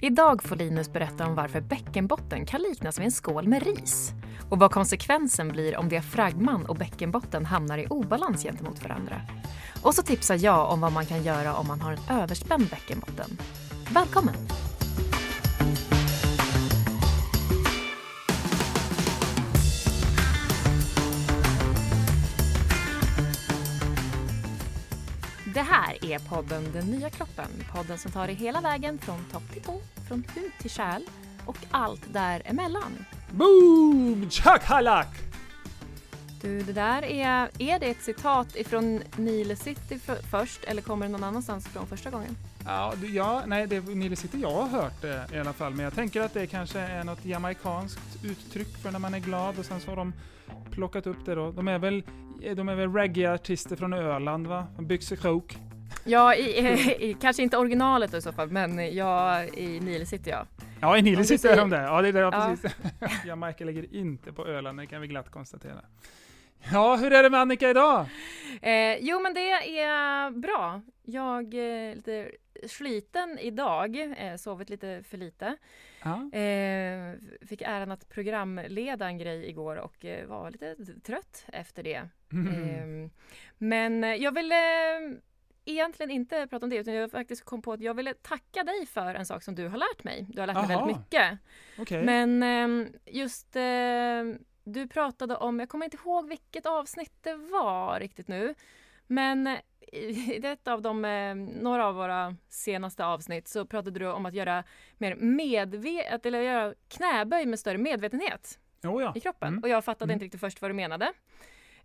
Idag får Linus berätta om varför bäckenbotten kan liknas vid en skål med ris och vad konsekvensen blir om diafragman och bäckenbotten hamnar i obalans gentemot varandra. Och så tipsar jag om vad man kan göra om man har en överspänd bäckenbotten. Välkommen! Är podden Den nya kroppen. Podden som tar dig hela vägen från topp till tå, från hud till kärl och allt däremellan. Boom! Chakalak! Du, det där är... Är det ett citat ifrån Nile City för, först eller kommer det någon annanstans från första gången? Ja, ja, nej, det är Nile City jag har hört det i alla fall, men jag tänker att det kanske är något jamaikanskt uttryck för när man är glad och sen så har de plockat upp det då. De är väl, de är väl reggae-artister från Öland va? Byxor Coke. Ja, i, i, kanske inte originalet i så fall, men ja, i Nile City ja. Ja, i Nile Ja, City är precis. de där. Ja, det är det, ja, Ja. precis. Jamaica ligger inte på Öland, det kan vi glatt konstatera. Ja, hur är det med Annika idag? Eh, jo, men det är bra. Jag är lite sliten idag, eh, sovit lite för lite. Eh, fick äran att programleda en grej igår och eh, var lite trött efter det. Mm. Eh, men eh, jag ville eh, egentligen inte prata om det utan jag faktiskt kom på att jag ville tacka dig för en sak som du har lärt mig. Du har lärt mig Aha. väldigt mycket. Okej. Men eh, just eh, du pratade om, jag kommer inte ihåg vilket avsnitt det var riktigt nu. Men i ett av de, eh, några av våra senaste avsnitt så pratade du om att göra mer medvetet, eller göra knäböj med större medvetenhet Jo, ja. i kroppen. Mm. Och jag fattade Mm. inte riktigt först vad du menade.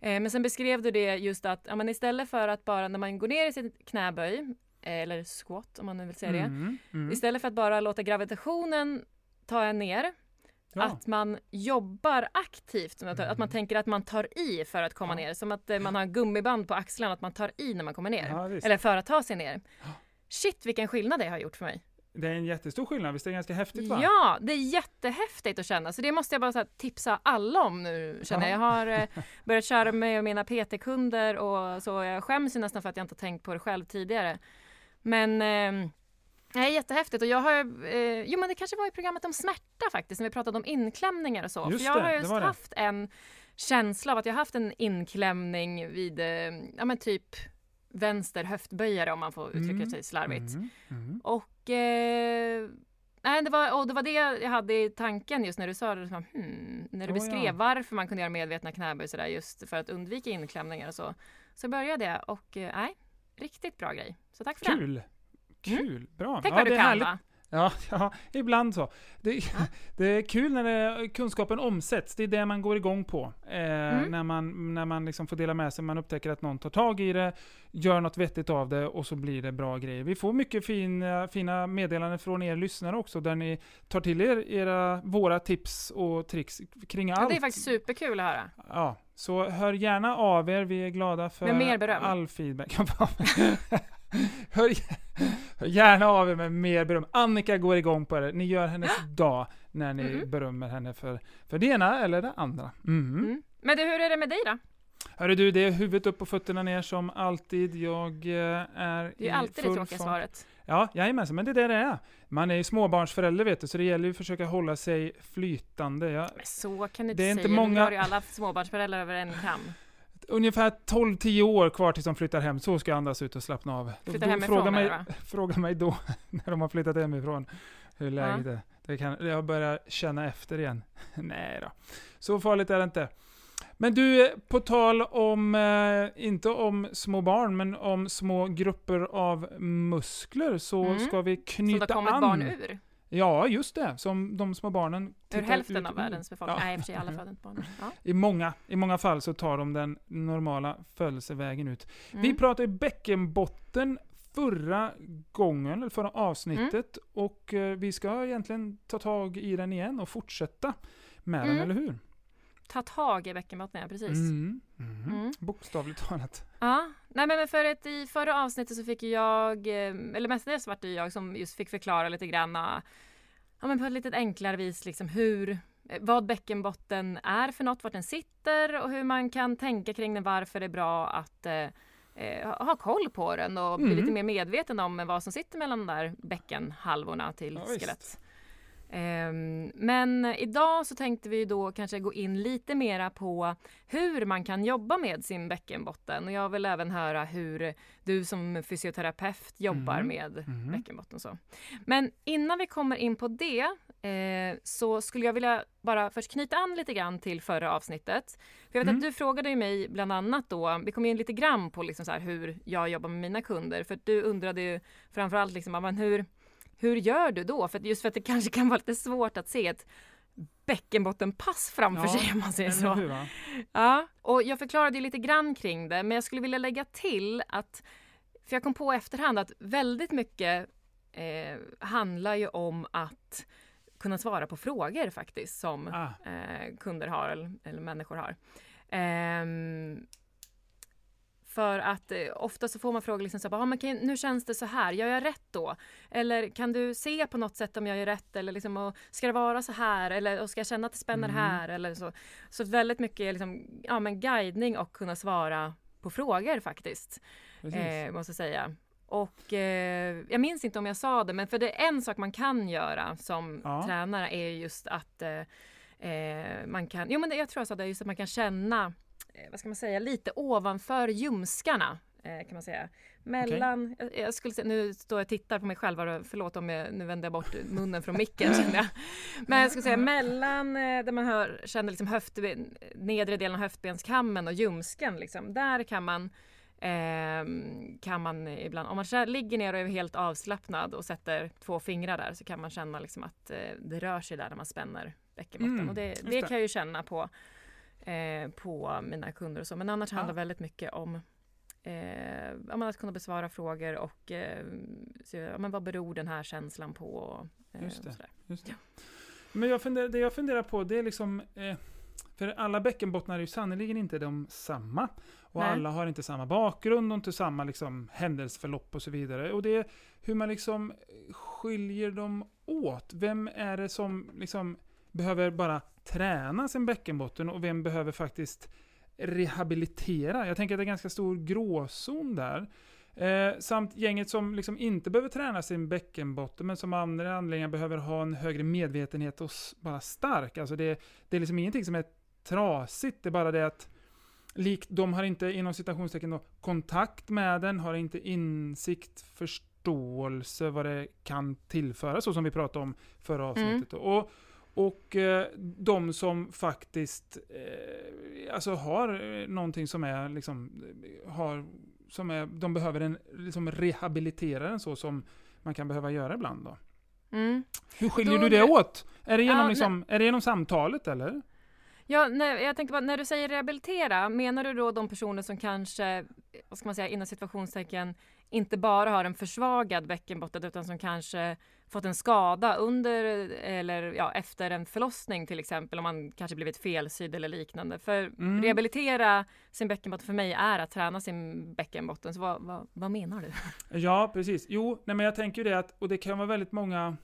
Eh, men sen beskrev du det just att ja, men istället för att bara när man går ner i sitt knäböj, eh, eller squat om man nu vill säga det. Mm, mm. Istället för att bara låta gravitationen ta en ner, Ja. att man jobbar aktivt. Att, att man Mm. tänker att man tar i för att komma Ja. ner. Som att eh, man har gummiband på axlarna, att man tar i när man kommer ner. Ja. Eller för att ta sig ner. Shit vilken skillnad det har gjort för mig. Det är en jättestor skillnad, visst är det ganska häftigt va? Ja, det är jättehäftigt att känna. Så det måste jag bara tipsa alla om nu känner jag. Jag har eh, börjat köra med mina PT-kunder och så. Jag skäms ju nästan för att jag inte har tänkt på det själv tidigare. Men eh, det är jättehäftigt och jag har, eh, jo men det kanske var i programmet om smärta faktiskt, när vi pratade om inklämningar och så. Just för jag det, har just var det. haft en känsla av att jag har haft en inklämning vid, eh, ja men typ vänster höftböjare om man får uttrycka Mm, sig slarvigt. Mm, mm. Och, eh, nej, det, var, och det var det jag hade i tanken just när du sa det. Så, hmm, när du Oh, beskrev ja. varför man kunde göra medvetna knäböj sådär just för att undvika inklämningar och så. Så började jag och eh, nej, riktigt bra grej. Så tack för det. Kul! Kul, bra. Mm. Tänk ja, vad du kan härligt. va? Ja, ja, ibland så. Det, det är kul när det, kunskapen omsätts, det är det man går igång på. Eh, Mm. När man, när man liksom får dela med sig, man upptäcker att någon tar tag i det, gör något vettigt av det och så blir det bra grejer. Vi får mycket fina, fina meddelanden från er lyssnare också, där ni tar till er era, våra tips och tricks kring Ja, allt. det är faktiskt superkul att höra. Ja, så hör gärna av er. Vi är glada för all feedback. hör, hör gärna av er med mer beröm. Annika går igång på det. Ni gör hennes dag när ni Mhm. berömmer henne för, för det ena eller det andra. Mhm. Mm. Men du, hur är det med dig då? Hörru du, det är huvudet upp och fötterna ner som alltid. Jag eh, är Det är alltid det tråkiga svaret. Ja, jajamensan, men det är det det är. Man är ju småbarnsförälder vet du, så det gäller ju att försöka hålla sig flytande. Jag, Men så kan du inte säga. inte Nu många- har ju alla småbarnsföräldrar över en kam. Ungefär 12-10 år kvar tills de flyttar hem. Så ska jag andas ut och slappna av. Flyttar hemifrån fråga, mig, menar fråga mig då, när de har flyttat hemifrån, hur läget är. Det kan, jag börjar känna efter igen. Nej då. Så farligt är det inte. Men du, på tal om, eh, inte om små barn, men om små grupper av muskler, så Mm. ska vi Som knyta det har kommit an. barn ur. Ja, just det. Som de små barnen Ur hälften ut av världens befolkning. Ja. Nej, i och för sig alla föder inte barn. Ja. I många, I många fall så tar de den normala födelsevägen ut. Vi Mm. pratade bäckenbotten förra gången, eller förra avsnittet. Mm. Och eh, vi ska egentligen ta tag i den igen och fortsätta med den, Mm. eller hur? Ta tag i bäckenbotten, ja precis. Mm. Mm. Mm. Bokstavligt talat. Ja, nej men för att i förra avsnittet så fick jag, eh, eller mestadels var det jag som just fick förklara lite grann, ja men på ett lite enklare vis liksom hur, eh, vad bäckenbotten är för något, vart den sitter och hur man kan tänka kring den, varför det är bra att eh, eh, ha, koll på den och bli Mm. lite mer medveten om vad som sitter mellan de där bäckenhalvorna till Ja, visst. skelett. Ehm, men idag så tänkte vi då kanske gå in lite mera på hur man kan jobba med sin bäckenbotten och jag vill även höra hur du som fysioterapeut jobbar Mm. med Mhm. bäckenbotten. Så. Men innan vi kommer in på det eh, så skulle jag vilja bara först knyta an lite grann till förra avsnittet. För jag vet Mm. att du frågade ju mig bland annat då, vi kom in lite grann på liksom så hur jag jobbar med mina kunder, för du undrade ju framförallt liksom, hur, hur gör du då? För just för att det kanske kan vara lite svårt att se ett bäckenbottenpass framför Ja, sig om man säger så. Hur? Ja, och jag förklarade lite grann kring det, men jag skulle vilja lägga till att, för jag kom på i efterhand att väldigt mycket eh, handlar ju om att kunna svara på frågor faktiskt som Ah, eh, kunder har eller, eller människor har. Ehm, för att eh, ofta så får man frågor liksom så här, ah, men kan, nu känns det så här, gör jag rätt då? Eller kan du se på något sätt om jag gör rätt? Eller liksom, och, ska det vara så här? Eller och ska jag känna att det spänner Mm. här? Eller så. så väldigt mycket liksom, ja, men guidning och kunna svara på frågor faktiskt, eh, måste säga. Och eh, jag minns inte om jag sa det, men för det är en sak man kan göra som Ja. tränare är just att eh, eh, man kan, jo men jag tror jag sa det, just att man kan känna, vad ska man säga, lite ovanför ljumskarna. Eh, kan man säga. Mellan, jag, jag skulle säga, nu står jag och tittar på mig själv, förlåt om jag, nu vänder jag bort munnen från micken känner jag. Men jag skulle säga mellan eh, där man hör, känner liksom höftben, nedre delen av höftbenskammen och ljumsken liksom, där kan man ehm, kan man ibland, om man ligger ner och är helt avslappnad och sätter två fingrar där så kan man känna liksom att eh, det rör sig där när man spänner bäckenbotten. Mm, och det det. kan jag ju känna på, eh, på mina kunder och så. Men annars Ja. handlar väldigt mycket om eh, ja, att kunna besvara frågor och eh, se, ja, men vad beror den här känslan på? Och, eh, Just det. Just det. Men jag funderar, det jag funderar på det är liksom, eh, för alla bäckenbottnar är ju sannerligen inte de samma. Och Nej. alla har inte samma bakgrund och inte samma liksom, händelseförlopp och så vidare. Och det är hur man liksom skiljer dem åt. Vem är det som liksom behöver bara träna sin bäckenbotten och vem behöver faktiskt rehabilitera? Jag tänker att det är en ganska stor gråzon där. Eh, samt gänget som liksom inte behöver träna sin bäckenbotten men som av andra anledningar behöver ha en högre medvetenhet och bara stark. Alltså det, det är liksom ingenting som är trasigt, det är bara det att likt de har inte inom citationstecken då, kontakt med den, har inte insikt, förståelse vad det kan tillföra, så som vi pratade om förra avsnittet. då. Och, och eh, de som faktiskt eh, alltså har eh, någonting som är liksom, eh, har, som är, de behöver en, liksom rehabilitera den så som man kan behöva göra ibland då. Mm. Hur skiljer Då du det åt? Är det, genom Ja, liksom, är det genom samtalet eller? Ja, nej, jag tänkte bara, när du säger rehabilitera, menar du då de personer som kanske, vad ska man säga, inom situationstecken, inte bara har en försvagad bäckenbotten utan som kanske fått en skada under eller ja, efter en förlossning till exempel, om man kanske blivit felsydd eller liknande. För Mm. rehabilitera sin bäckenbotten för mig är att träna sin bäckenbotten. Så vad, vad, vad menar du? Ja, precis. Jo, nej, men jag tänker ju det att, och det kan vara väldigt många,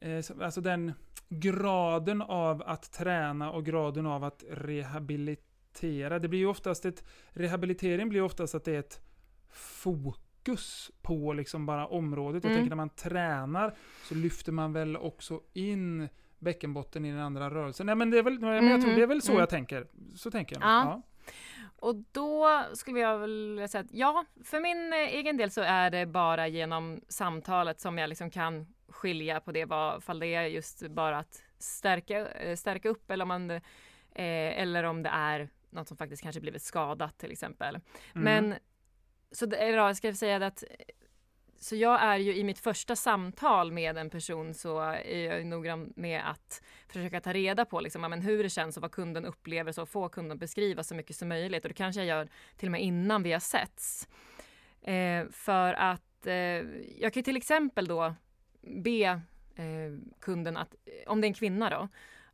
eh, så- alltså den graden av att träna och graden av att rehabilitera. Det blir ju oftast ett, rehabilitering blir ju oftast att det är ett fokus på liksom bara området. Jag Mm. tänker när man tränar så lyfter man väl också in bäckenbotten i den andra rörelsen. Nej men det är väl, men jag tror det är väl så Mhm. jag tänker. Så tänker jag. nog. Ja. Och då skulle jag väl säga att ja, för min eh, egen del så är det bara genom samtalet som jag liksom kan skilja på det, vad, fall det är just bara att stärka, eh, stärka upp eller om, man, eh, eller om det är något som faktiskt kanske blivit skadat till exempel. Mm. Men så det, eller jag ska säga det att så jag är ju i mitt första samtal med en person så är jag noggrann med att försöka ta reda på liksom, ja, men hur det känns och vad kunden upplever så få kunden beskriva så mycket som möjligt och det kanske jag gör till och med innan vi har setts. Eh, för att eh, jag kan ju till exempel då be eh, kunden att, om det är en kvinna då,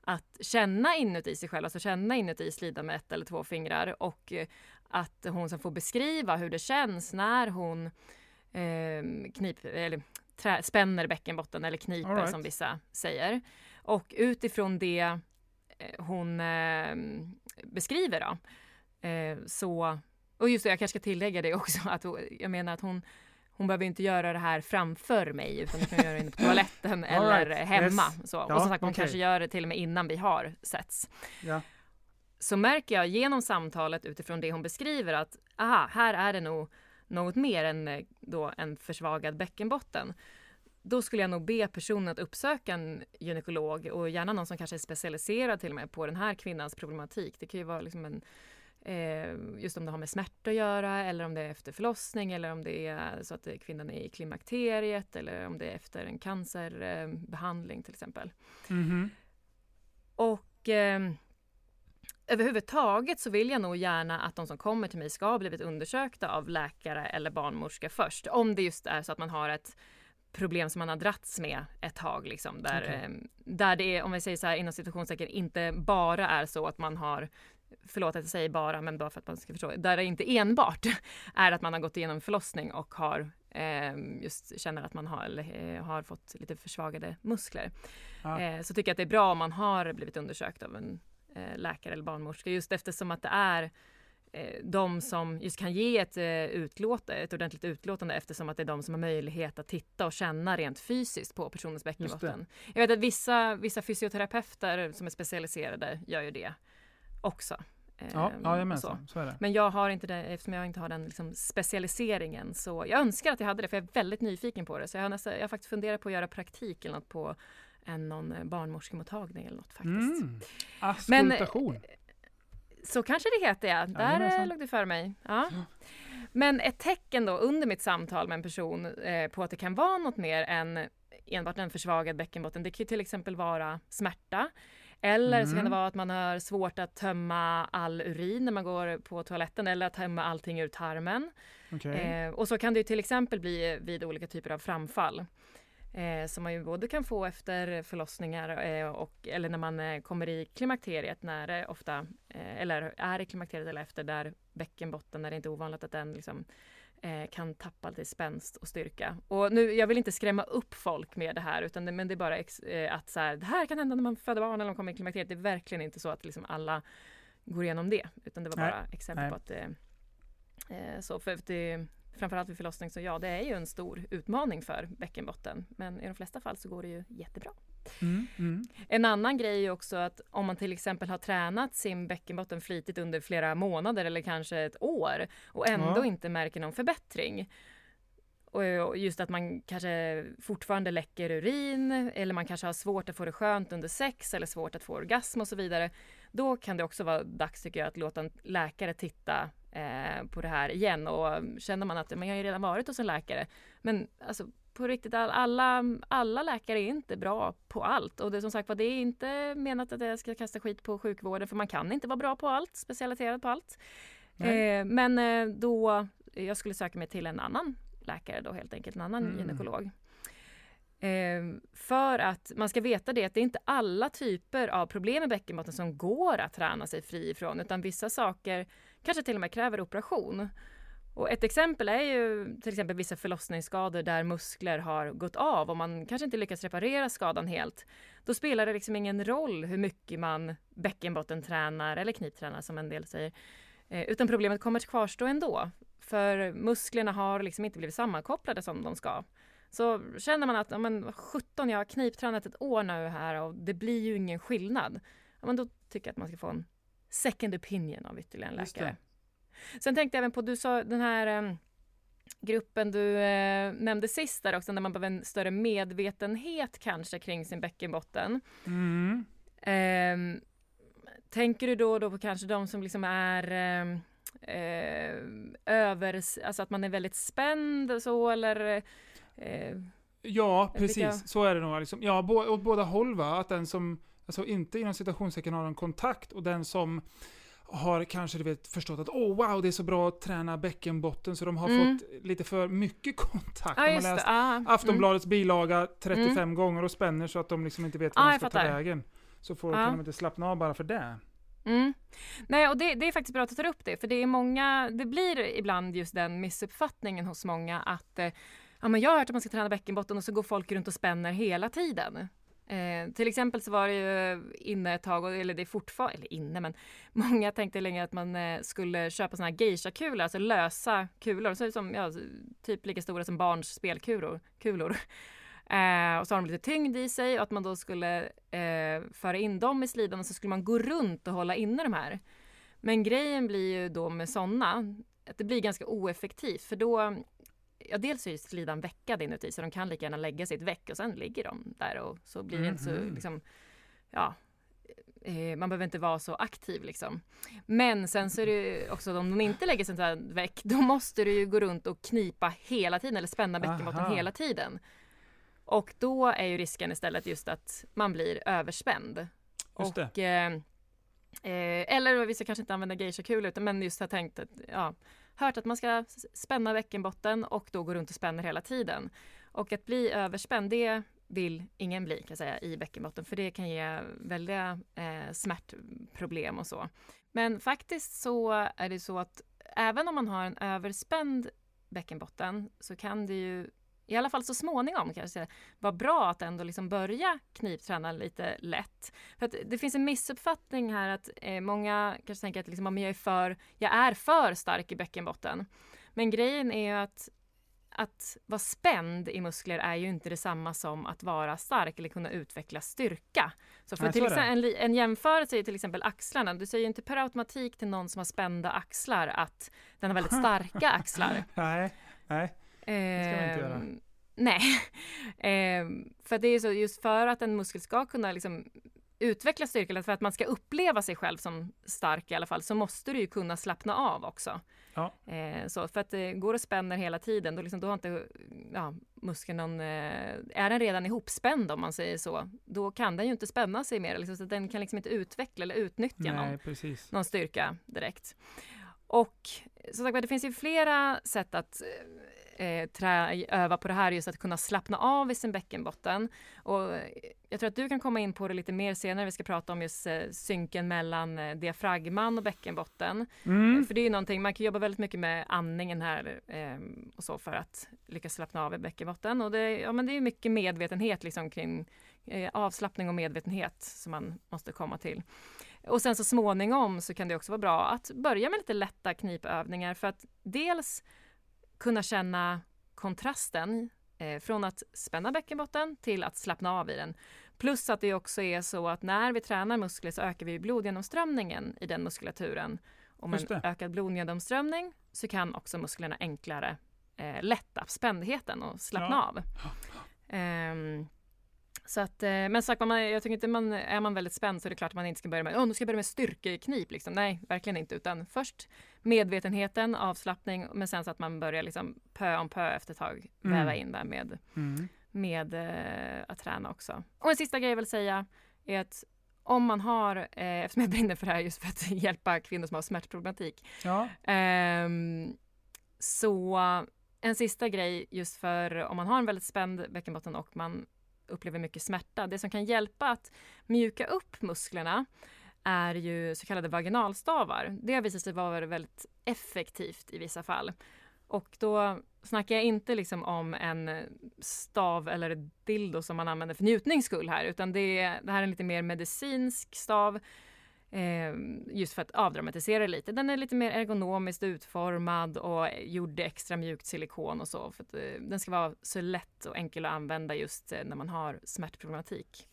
att känna inuti sig själv, alltså känna inuti slida med ett eller två fingrar och eh, att hon sen får beskriva hur det känns när hon eh, knip, eller trä, spänner bäckenbotten eller kniper right. som vissa säger. Och utifrån det eh, hon eh, beskriver då, eh, så och just det, jag kanske ska tillägga det också, att jag menar att hon hon behöver inte göra det här framför mig utan hon kan göra det inne på toaletten eller right. hemma. Yes. Så. Och som sagt, hon okay. kanske gör det till och med innan vi har setts. Ja. Så märker jag genom samtalet utifrån det hon beskriver att aha, här är det nog något mer än eh, då en försvagad bäckenbotten. Då skulle jag nog be personen att uppsöka en gynekolog och gärna någon som kanske är specialiserad till och med på den här kvinnans problematik. Det kan ju vara liksom en Eh, just om det har med smärta att göra eller om det är efter förlossning eller om det är så att kvinnan är i klimakteriet eller om det är efter en cancerbehandling eh, till exempel. Mm -hmm. Och eh, överhuvudtaget så vill jag nog gärna att de som kommer till mig ska ha blivit undersökta av läkare eller barnmorska först. Om det just är så att man har ett problem som man har dratts med ett tag. Liksom, där, okay. Ehm, där det är, om vi säger så här inom situationstecken, inte bara är så att man har förlåt att jag säger bara, men bara för att man ska förstå, där det inte enbart är att man har gått igenom förlossning och har eh, just känner att man har, eller, eh, har fått lite försvagade muskler. Ja. Eh, så tycker jag att det är bra om man har blivit undersökt av en eh, läkare eller barnmorska just eftersom att det är eh, de som just kan ge ett, eh, utlåte, ett ordentligt utlåtande eftersom att det är de som har möjlighet att titta och känna rent fysiskt på personens bäckenbotten. Jag vet att vissa, vissa fysioterapeuter som är specialiserade gör ju det också. Ja, ja ehm, så. så är det. Men jag har inte det eftersom jag inte har den liksom specialiseringen. Så jag önskar att jag hade det för jag är väldigt nyfiken på det. Så jag har, nästan, jag har faktiskt funderat på att göra praktik eller något på en någon eh, barnmorskemottagning eller något faktiskt. Mm. Askultation. Men, så kanske det heter ja. Där ja, låg det för mig. Ja. Men ett tecken då under mitt samtal med en person eh, på att det kan vara något mer än enbart en försvagad bäckenbotten. Det kan till exempel vara smärta. Eller mm. så kan det mm. vara att man har svårt att tömma all urin när man går på toaletten eller att tömma allting ur tarmen. Okay. Eh, och så kan det till exempel bli vid olika typer av framfall. Eh, som man ju både kan få efter förlossningar eh, och, eller när man eh, kommer i klimakteriet, när det ofta, eh, eller är i klimakteriet eller efter, där bäckenbotten, när det inte är ovanligt att den liksom eh, kan tappa lite spänst och styrka. Och nu, jag vill inte skrämma upp folk med det här, utan det, men det är bara ex, eh, att så här, det här kan hända när man föder barn eller man kommer i klimakteriet. Det är verkligen inte så att liksom alla går igenom det, utan det var bara Nej. exempel Nej. på att eh, så. För det, framförallt vid förlossning, så ja, det är ju en stor utmaning för bäckenbotten. Men i de flesta fall så går det ju jättebra. Mm, mm. En annan grej är också att om man till exempel har tränat sin bäckenbotten flitigt under flera månader eller kanske ett år och ändå ja. inte märker någon förbättring. Och just att man kanske fortfarande läcker urin eller man kanske har svårt att få det skönt under sex eller svårt att få orgasm och så vidare. Då kan det också vara dags tycker jag att låta en läkare titta eh, på det här igen och känner man att man har ju redan varit hos en läkare men alltså på riktigt, alla, alla läkare är inte bra på allt. Och det som sagt var, det är inte menat att jag ska kasta skit på sjukvården, för man kan inte vara bra på allt, specialiserad på allt. Eh, men eh, då, jag skulle söka mig till en annan läkare då helt enkelt, en annan mm. gynekolog. Eh, för att man ska veta det att det är inte alla typer av problem med bäckenbotten som går att träna sig fri ifrån, utan vissa saker kanske till och med kräver operation. Och ett exempel är ju till exempel vissa förlossningsskador där muskler har gått av och man kanske inte lyckas reparera skadan helt. Då spelar det liksom ingen roll hur mycket man bäckenbottentränar eller kniptränar som en del säger. Eh, utan problemet kommer att kvarstå ändå. För musklerna har liksom inte blivit sammankopplade som de ska. Så känner man att, ja men 17, jag har kniptränat ett år nu här och det blir ju ingen skillnad. Ja, men då tycker jag att man ska få en second opinion av ytterligare en läkare. Sen tänkte jag även på, du sa den här eh, gruppen du eh, nämnde sist där också, när man behöver en större medvetenhet kanske kring sin bäckenbotten. Mm. Eh, tänker du då, då på kanske de som liksom är ehm, eh, över, alltså att man är väldigt spänd och så eller? Eh, ja, precis. Vilka... Så är det nog. Liksom. Ja, åt båda håll va. Att den som, alltså inte inom citationstecken har en kontakt och den som har kanske du vet, förstått att oh, wow, det är så bra att träna bäckenbotten, så de har mm. fått lite för mycket kontakt. Ja, de har läst ah, Aftonbladets mm. bilaga 35 mm. gånger och spänner så att de liksom inte vet ah, de ska ta vägen. Så får, ah. kan de inte slappna av bara för det. Mm. Nej, och det, det, är faktiskt bra att du tar upp det, för det är många, det blir ibland just den missuppfattningen hos många att eh, ja, men jag har hört att man ska träna bäckenbotten och så går folk runt och spänner hela tiden. Eh, till exempel så var det ju inne ett tag, eller det är fortfarande, eller inne men många tänkte länge att man eh, skulle köpa såna här geisha-kulor, alltså lösa kulor, så som, ja, typ lika stora som barns spelkulor. Kulor. Eh, och så har de lite tyngd i sig och att man då skulle eh, föra in dem i slidan och så skulle man gå runt och hålla inne de här. Men grejen blir ju då med sådana att det blir ganska oeffektivt för då Ja, dels är ju slidan veckad inuti så de kan lika gärna lägga ett veck och sen ligger de där och så blir det inte så Mhm. liksom Ja eh, Man behöver inte vara så aktiv liksom. Men sen så är det ju också om de inte lägger sig i ett veck då måste du ju gå runt och knipa hela tiden eller spänna bäckenbotten hela tiden. Och då är ju risken istället just att man blir överspänd. Just och, eh, eh, eller vi ska kanske inte använda geisha-kulor men just har tänkt att, ja, hört att man ska spänna bäckenbotten och då gå runt och spänner hela tiden. Och att bli överspänd, det vill ingen bli kan jag säga i bäckenbotten för det kan ge väldiga eh, smärtproblem och så. Men faktiskt så är det så att även om man har en överspänd bäckenbotten så kan det ju i alla fall så småningom kanske vara bra att ändå liksom börja knipträna lite lätt. För att det finns en missuppfattning här att eh, många kanske tänker att liksom, om jag, är för, jag är för stark i bäckenbotten. Men grejen är ju att att vara spänd i muskler är ju inte detsamma som att vara stark eller kunna utveckla styrka. Så för till exempel, en, en jämförelse är till exempel axlarna. Du säger ju inte per automatik till någon som har spända axlar att den har väldigt starka axlar. Nej, nej. Ska man inte göra. Ehm, Nej, Ehm, för det är så just för att en muskel ska kunna liksom utveckla styrka, eller för att man ska uppleva sig själv som stark i alla fall, så måste du ju kunna slappna av också. Ja. Eh, så för att det går och spänner hela tiden, då, liksom, då har inte ja, muskeln någon, eh, är den redan ihopspänd om man säger så, då kan den ju inte spänna sig mer, liksom, så den kan liksom inte utveckla eller utnyttja någon Nej, precis. någon styrka direkt. Och som sagt det finns ju flera sätt att eh, trä, öva på det här, just att kunna slappna av i sin bäckenbotten. Och eh, jag tror att du kan komma in på det lite mer senare, vi ska prata om just eh, synken mellan eh, diafragman och bäckenbotten. Mm. För det är ju någonting, man kan jobba väldigt mycket med andningen här eh, och så för att lyckas slappna av i bäckenbotten. Och det, ja, men det är mycket medvetenhet liksom kring eh, avslappning och medvetenhet som man måste komma till. Och sen så småningom så kan det också vara bra att börja med lite lätta knipövningar för att dels kunna känna kontrasten eh, från att spänna bäckenbotten till att slappna av i den. Plus att det också är så att när vi tränar muskler så ökar vi blodgenomströmningen i den muskulaturen. Och med en ökad blodgenomströmning så kan också musklerna enklare eh, lätta spändheten och slappna Ja. av. Ehm, så att, eh, men sagt, man, jag tycker inte man, är man väldigt spänd så är det klart att man inte ska börja med, oh, nu ska jag börja med styrkeknip liksom. Nej, verkligen inte, utan först medvetenheten, avslappning, men sen så att man börjar liksom pö om pö efter ett tag Mm. väva in där med, Mm. med eh, att träna också. Och en sista grej jag vill säga är att om man har, eh, eftersom jag brinner för det här just för att hjälpa kvinnor som har smärtproblematik, Ja, Ehm, så en sista grej just för om man har en väldigt spänd bäckenbotten och man upplever mycket smärta. Det som kan hjälpa att mjuka upp musklerna är ju så kallade vaginalstavar. Det har visat sig vara väldigt effektivt i vissa fall. Och då snackar jag inte liksom om en stav eller dildo som man använder för njutnings skull här, utan det, är, det här är en lite mer medicinsk stav Eh, just för att avdramatisera lite. Den är lite mer ergonomiskt utformad och gjord i extra mjukt silikon och så. För att, eh, den ska vara så lätt och enkel att använda just eh, när man har smärtproblematik.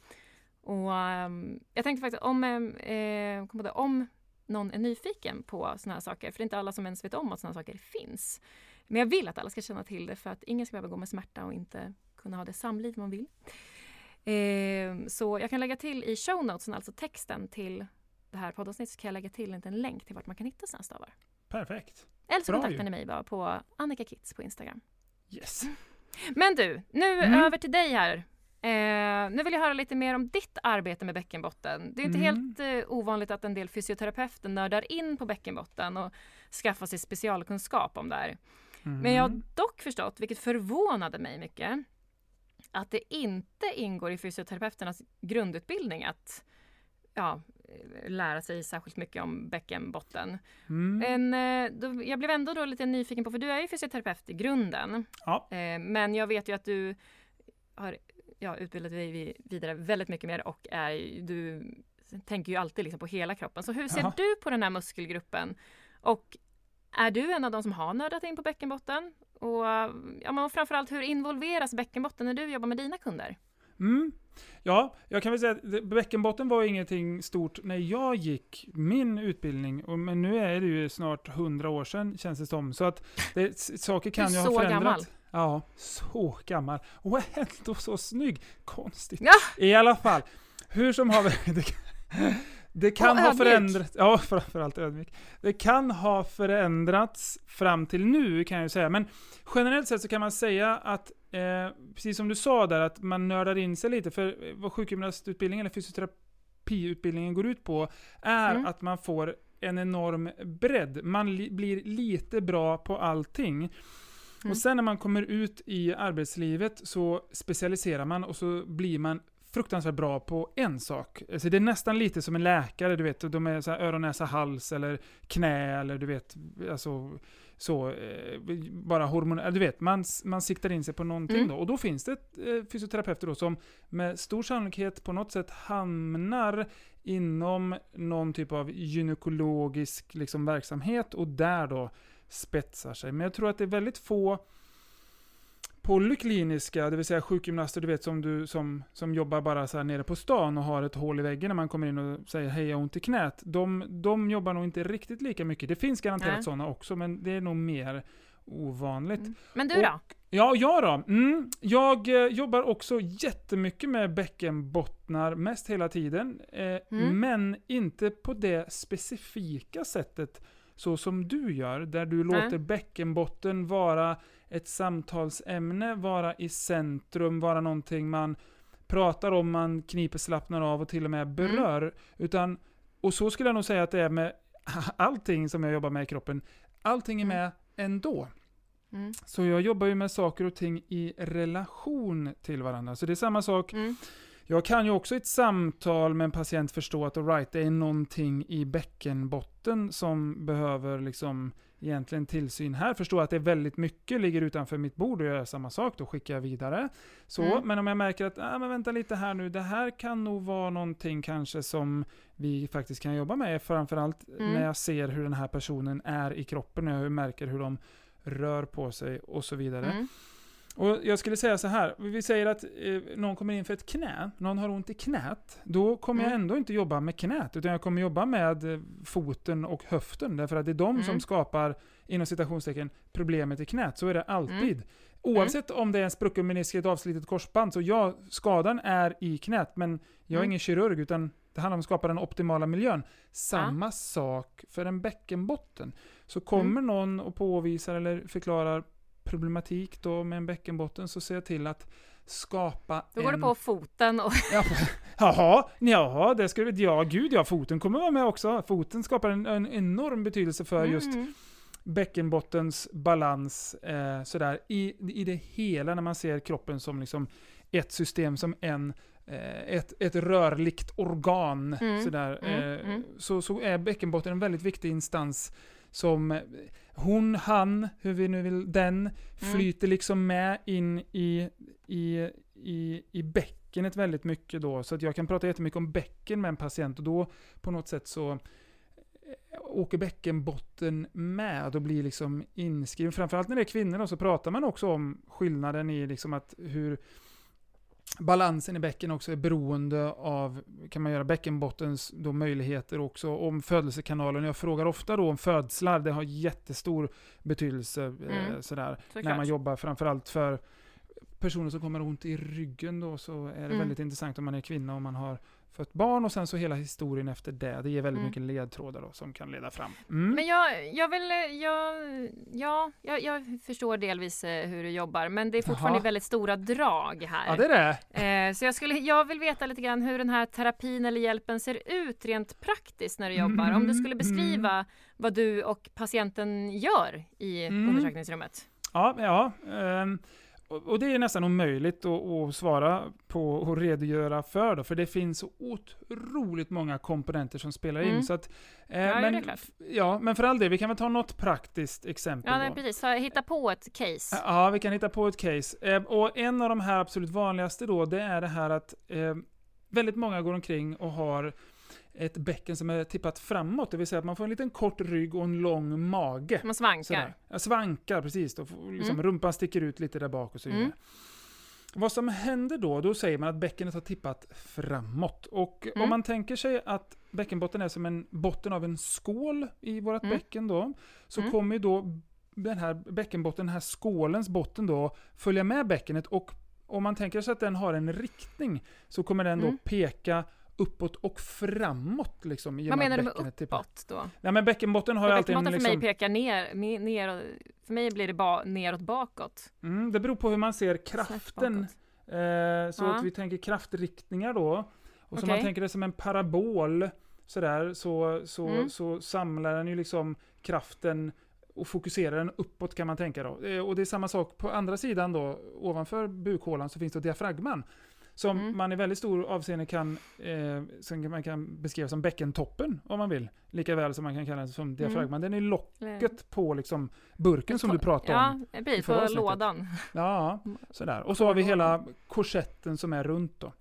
Och ehm, jag tänkte faktiskt om, eh, kom på det, om någon är nyfiken på såna här saker, för det är inte alla som ens vet om att såna saker finns. Men jag vill att alla ska känna till det för att ingen ska behöva gå med smärta och inte kunna ha det samliv man vill. Eh, så jag kan lägga till i show notesen, alltså texten till det här poddavsnittet, så kan jag lägga till en länk till vart man kan hitta såna stavar. perfekt. Eller så Bra kontaktar ni mig bara på Annika Kitz på Instagram. Yes. Men du, nu Mm. över till dig här. Eh, nu vill jag höra lite mer om ditt arbete med bäckenbotten. Det är inte Mm. helt eh, ovanligt att en del fysioterapeuter nördar in på bäckenbotten och skaffar sig specialkunskap om det här. Mm. Men jag har dock förstått, vilket förvånade mig mycket, att det inte ingår i fysioterapeuternas grundutbildning att ja, lära sig särskilt mycket om bäckenbotten. Mm. Men eh, då, jag blev ändå då lite nyfiken på, för du är ju fysioterapeut i grunden, Ja. eh, men jag vet ju att du har ja, utbildat dig vidare väldigt mycket mer och är, du tänker ju alltid liksom på hela kroppen. Så hur ser Jaha. du på den här muskelgruppen? Och är du en av de som har nördat in på bäckenbotten? Och, ja, men framförallt, hur involveras bäckenbotten när du jobbar med dina kunder? Mm. Ja, jag kan väl säga att bäckenbotten var ingenting stort när jag gick min utbildning, men nu är det ju snart hundra år sedan känns det som. Så att det, saker kan ju ha förändrats. Ja, så gammal. Och ändå så snygg. Konstigt. Ja. I alla fall, hur som haver, Det kan ha förändrats, ja framförallt ödmjuk. Det kan ha förändrats fram till nu kan jag ju säga, men generellt sett så kan man säga att, eh, precis som du sa där, att man nördar in sig lite, för vad sjukgymnastutbildningen eller fysioterapiutbildningen går ut på, är mm. att man får en enorm bredd. Man li blir lite bra på allting. Mm. Och sen när man kommer ut i arbetslivet så specialiserar man och så blir man fruktansvärt bra på en sak. Alltså det är nästan lite som en läkare, du vet. De är så här öron, näsa, hals eller knä eller du vet, alltså så, eh, bara hormoner, du vet, man, man siktar in sig på någonting mm. då. Och då finns det eh, fysioterapeuter då som med stor sannolikhet på något sätt hamnar inom någon typ av gynekologisk liksom, verksamhet och där då spetsar sig. Men jag tror att det är väldigt få polykliniska, det vill säga sjukgymnaster du vet som, du, som, som jobbar bara så här nere på stan och har ett hål i väggen när man kommer in och säger hej jag har ont i knät. De, de jobbar nog inte riktigt lika mycket. Det finns garanterat sådana också men det är nog mer ovanligt. Mm. Men du då? Och, ja, jag då? Mm, jag eh, jobbar också jättemycket med bäckenbottnar, mest hela tiden. Eh, mm. Men inte på det specifika sättet så som du gör, där du låter bäckenbotten vara ett samtalsämne vara i centrum, vara någonting man pratar om, man kniper, slappnar av och till och med mm. berör. Mm. Utan, och så skulle jag nog säga att det är med allting som jag jobbar med i kroppen. Allting är mm. med ändå. Mm. Så jag jobbar ju med saker och ting i relation till varandra. Så det är samma sak. Jag kan ju också i ett samtal med en patient förstå att right, det är någonting i bäckenbotten som behöver liksom egentligen tillsyn här. Förstår att det är väldigt mycket ligger utanför mitt bord och gör samma sak, då skickar jag vidare. Så, mm. Men om jag märker att, ah, men vänta lite här nu, det här kan nog vara någonting kanske som vi faktiskt kan jobba med, framförallt mm. när jag ser hur den här personen är i kroppen, och jag märker hur de rör på sig och så vidare. Mm. Och jag skulle säga så här, vi säger att eh, någon kommer in för ett knä, någon har ont i knät. Då kommer mm. jag ändå inte jobba med knät, utan jag kommer jobba med eh, foten och höften. Därför att det är de mm. som skapar, inom citationstecken, problemet i knät. Så är det alltid. Mm. Oavsett om det är en sprucken menisk, ett avslitet korsband, så ja, skadan är i knät, men jag är mm. ingen kirurg, utan det handlar om att skapa den optimala miljön. Samma ja. sak för en bäckenbotten. Så kommer mm. någon och påvisar eller förklarar problematik då med en bäckenbotten så ser jag till att skapa Då går en... du på foten och... Jaha, jaha, det skulle Ja, gud ja, foten kommer vara med också. Foten skapar en, en enorm betydelse för mm. just bäckenbottens balans eh, sådär i, i det hela när man ser kroppen som liksom ett system, som en eh, ett, ett rörligt organ. Mm. Sådär, mm. Eh, mm. Så, så är bäckenbotten en väldigt viktig instans som hon, han, hur vi nu vill, den, mm. flyter liksom med in i, i, i, i bäckenet väldigt mycket då. Så att jag kan prata jättemycket om bäcken med en patient och då på något sätt så eh, åker bäckenbotten med och blir liksom inskriven. Framförallt när det är kvinnor då, så pratar man också om skillnaden i liksom att hur balansen i bäcken också är beroende av, kan man göra, bäckenbottens då möjligheter också, om födelsekanalen. Jag frågar ofta då om födslar, det har jättestor betydelse eh, mm. eh, sådär, när man jobbar framförallt för personer som kommer ont i ryggen då, så är det mm. väldigt intressant om man är kvinna och man har fött barn och sen så hela historien efter det. Det ger väldigt mm. mycket ledtrådar då, som kan leda fram. Mm. Men jag, jag vill, jag, ja, jag, jag förstår delvis eh, hur du jobbar, men det är fortfarande Aha. väldigt stora drag här. Ja, det är det. Eh, så jag, skulle, jag vill veta lite grann hur den här terapin eller hjälpen ser ut rent praktiskt när du jobbar. Mm. Om du skulle beskriva mm. vad du och patienten gör i mm. undersökningsrummet. Ja, ja. Um, och det är nästan omöjligt att, att svara på och redogöra för då, för det finns så otroligt många komponenter som spelar in. Mm. Så att, eh, ja, men, ja, men för all del, vi kan väl ta något praktiskt exempel Ja, nej, precis. Hitta på ett case. Ja, vi kan hitta på ett case. Eh, och en av de här absolut vanligaste då, det är det här att eh, väldigt många går omkring och har ett bäcken som är tippat framåt, det vill säga att man får en liten kort rygg och en lång mage. Man svankar. Sådär. Ja, svankar, precis. Då, liksom Mm. Rumpan sticker ut lite där bak och så vidare. Mm. Vad som händer då, då säger man att bäckenet har tippat framåt. Och om Mm. man tänker sig att bäckenbotten är som en botten av en skål i vårt Mm. bäcken då, så Mm. kommer ju då den här bäckenbotten, den här skålens botten då, följa med bäckenet och om man tänker sig att den har en riktning så kommer den då Mm. peka uppåt och framåt liksom. Vad menar du med tippar. uppåt då? Nej men bäckenbotten har ju alltid en bäckenbotten för liksom, mig pekar ner, ner, för mig blir det ba, neråt bakåt. mm, Det beror på hur man ser kraften. Eh, så Ja. att vi tänker kraftriktningar då. Och så man tänker det som en parabol sådär, så, så, Mm. så samlar den ju liksom kraften och fokuserar den uppåt kan man tänka då. Eh, och det är samma sak på andra sidan då, ovanför bukhålan så finns det diafragman. Som Mm. man i väldigt stor avseende kan, eh, som man kan beskriva som bäckentoppen om man vill. Lika väl som man kan kalla det som diafragman. Den är locket på liksom burken som du pratade om. Ja, precis. På lådan. Ja, sådär. Och så har vi hela korsetten som är runt då.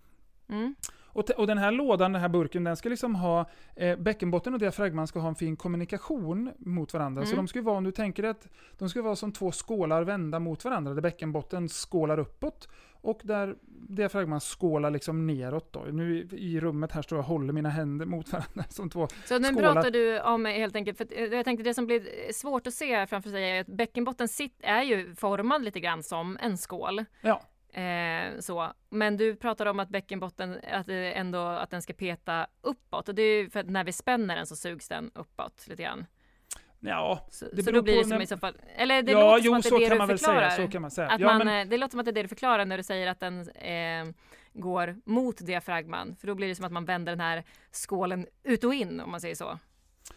Mm. Och, och den här lådan, den här burken, den ska liksom ha, eh, bäckenbotten och diafragman ska ha en fin kommunikation mot varandra. Så Mm. de ska vara, om du tänker att de ska vara som två skålar vända mot varandra, där bäckenbotten skålar uppåt och där diafragman skålar liksom neråt då. Nu i, rummet här står jag och håller mina händer mot varandra som två. Så nu Skålar. pratar du om helt enkelt, för eh, jag tänkte det som blir svårt att se framför sig är att bäckenbotten sitt, är ju formad lite grann som en skål. Ja. Eh, så. Men du pratar om att bäckenbotten, att, ändå, att den ska peta uppåt och det är ju för att när vi spänner den så sugs den uppåt lite grann. Ja, Så, Det så då blir det som när- i så fall, eller det ja låter som jo att det så är det kan du man väl förklarar. säga. Så kan man säga. Att ja, man, men, Det låter som att det är det du förklarar när du säger att den eh, går mot diafragman. För då blir det som att man vänder den här skålen ut och in om man säger så.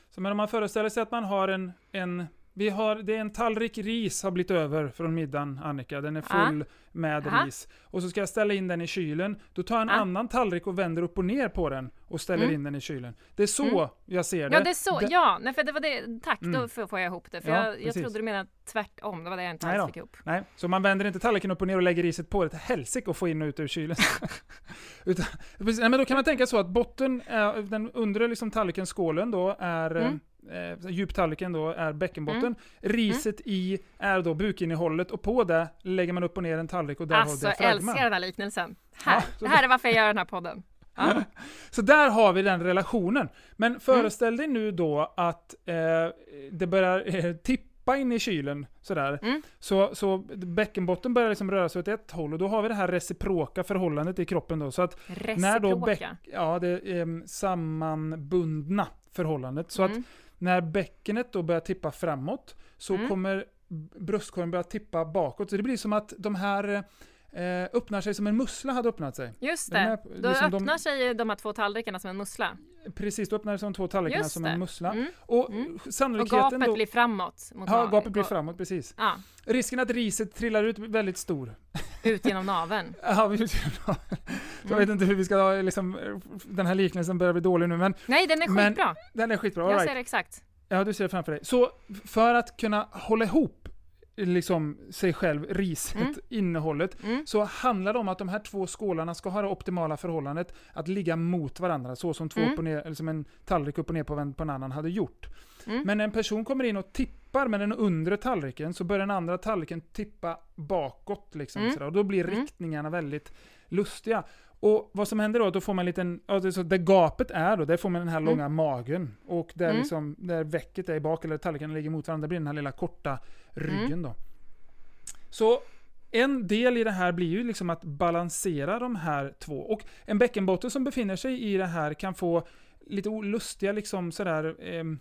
Så men om man föreställer sig att man har en, en vi har, det är en tallrik ris har blivit över från middagen, Annika. Den är full med Aha. ris. Och så ska jag ställa in den i kylen. Då tar jag en Ja. annan tallrik och vänder upp och ner på den och ställer Mm. in den i kylen. Det är så Mm. jag ser det. Ja, det är så. Det- Ja, nej, för det var det. Tack, Mm. då får jag ihop det. För Ja, jag, jag trodde du menade tvärtom. Det var det jag inte alls fick ihop. Nej, så man vänder inte tallriken upp och ner och lägger riset på ett helsike och får in och ut ur kylen. Utan, nej, men då kan man tänka så att botten, är, den undre liksom tallriken, skålen då, är Mm. Eh, djuptallriken då är bäckenbotten. Mm. Riset i är då bukinnehållet och på det lägger man upp och ner en tallrik och där Alltså, har jag diafragman. älskar den här liknelsen. Här. Ja, det här är varför jag gör den här podden. Ja. Så där har vi den relationen. Men föreställ dig nu då att eh, det börjar eh, tippa in i kylen sådär. Mm. Så, så bäckenbotten börjar liksom röra sig åt ett håll och då har vi det här reciproka förhållandet i kroppen då. Så att när då bäck, Reciproka. ja, det är eh, sammanbundna förhållandet. Så att Mm. När bäckenet då börjar tippa framåt så Mm. kommer bröstkorgen börja tippa bakåt. Så det blir som att de här eh, öppnar sig som en mussla hade öppnat sig. Just det. här- Då liksom de- öppnar sig de här två tallrikarna som en mussla. Precis, då öppnar det som två tallrikarna som en mussla. Mm. Och Mm. Och gapet då... blir framåt. Mot Ja, gapet blir framåt, precis. Ja, Risken att riset trillar ut är väldigt stor. ut genom naveln. Ja, vi- Jag vet inte hur vi ska ha, liksom, den här liknelsen börjar bli dålig nu, men Nej, den är Men- skitbra. den är skitbra. Jag right. ser det exakt. Ja, du ser det framför dig. Så för att kunna hålla ihop liksom sig själv, riset, Mm. innehållet, Mm. så handlar det om att de här två skålarna ska ha det optimala förhållandet att ligga mot varandra, så som två Mm. upp och ner, som en tallrik upp och ner på en, på en annan hade gjort. Mm. Men när en person kommer in och tippar med den undre tallriken så börjar den andra tallriken tippa bakåt. Liksom, Mm. sådär. Och då blir Mm. riktningarna väldigt lustiga. Och vad som händer då, då får man en liten, ja, det är så, där gapet är då, där får man den här Mm. långa magen. Och där, Mm. liksom, där väcket är bak, eller tallriken ligger mot varandra, blir den här lilla korta ryggen Mm. då. Så en del i det här blir ju liksom att balansera de här två. Och en bäckenbotten som befinner sig i det här kan få lite lustiga liksom sådär ehm,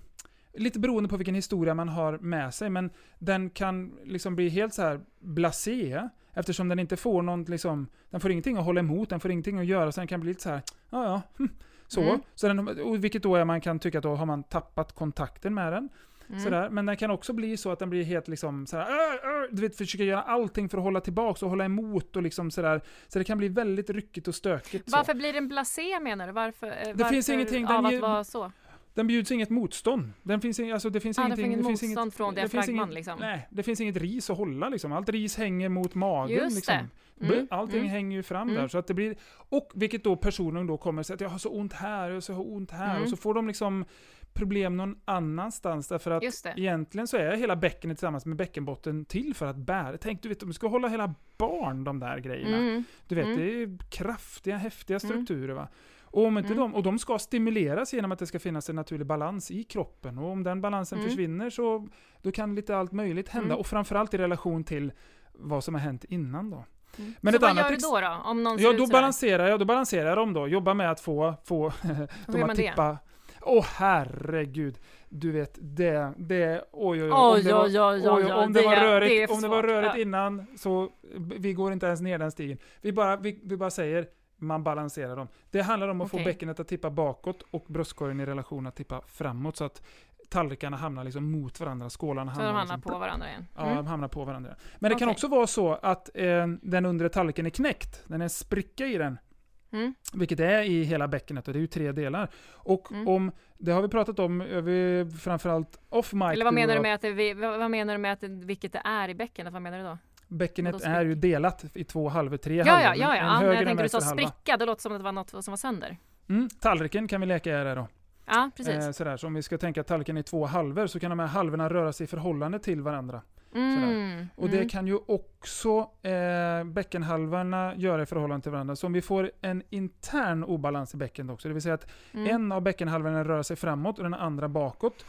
Lite beroende på vilken historia man har med sig, men den kan liksom bli helt så här blasé eftersom den inte får någon liksom, den får ingenting att hålla emot, den får ingenting att göra, så den kan bli lite så här, ja ja, hm, så. Mm. så den, vilket då är man kan tycka att då har man tappat kontakten med den. Mm. Sådär. Men den kan också bli så att den blir helt liksom sådär, "Åh, åh", du vet, försöker göra allting för att hålla tillbaka och hålla emot och liksom sådär. Så det kan bli väldigt ryckigt och stökigt. Så. Varför blir den blasé menar du? Varför, eh, Det varför finns ingenting, den av att vara så? Den bjuds inget motstånd. Den finns, alltså, det finns det ingenting... finns inget det finns motstånd inget, från det diafragman inget- liksom? Nej, det finns inget ris att hålla liksom. Allt ris hänger mot magen. Just liksom. det. Mm, Allting mm. hänger ju fram Mm. där. Så att det blir, och vilket då personen då kommer och säger att jag har så ont här, jag har ont här. Mm. Och så får de liksom problem någon annanstans. Därför att det. egentligen så är hela bäckenet tillsammans med bäckenbotten till för att bära. Tänk du vet, de ska hålla hela barn de där grejerna. Mm. Du vet, Mm. det är kraftiga, häftiga Mm. strukturer. Va? Och, om inte Mm. de, och de ska stimuleras genom att det ska finnas en naturlig balans i kroppen. Och om den balansen Mm. försvinner så då kan lite allt möjligt hända. Mm. Och framförallt i relation till vad som har hänt innan då. Mm. Men så vad gör du då? då om någon Ja, då balanserar jag, då balanserar dem då. Jobbar med att få, få dem att det? tippa. Åh herregud. Du vet, det, det, oj oj oj. Oj, Om det var, oj, oj, oj, oj, om det var det- det är rörigt, för om det var rörigt innan så vi går inte ens ner den stigen. Vi bara, vi, vi bara säger man balanserar dem. Det handlar om att få Okej. bäckenet att tippa bakåt och bröstkorgen i relation att tippa framåt så att tallrikarna hamnar liksom mot varandra, skålarna Så de hamnar, hamnar liksom på varandra igen? Ja, Mm. de hamnar på varandra. Men det kan Okej. också vara så att eh, den undre tallriken är knäckt. Den är en spricka i den. Mm. Vilket det är i hela bäckenet och det är ju tre delar. Och Mm. om, det har vi pratat om, eh, vi, framförallt off mic. Eller vad menar du med att det, vad menar du med att vilket det är i bäckenet? Vad menar du då? Bäckenet är ju delat i två halvor, tre Ja, halvor. ja, ja, ja. En ja jag tänkte du sa spricka, det låter som att det var något som var sönder. Mm, tallriken kan vi leka är det då. Ja, precis. Eh, sådär, så om vi ska tänka att tallriken är två halvor så kan de här halvorna röra sig i förhållande till varandra. Mm. Och det kan ju också eh, bäckenhalvorna göra i förhållande till varandra. Så om vi får en intern obalans i bäckenet också, det vill säga att Mm. en av bäckenhalvorna rör sig framåt och den andra bakåt,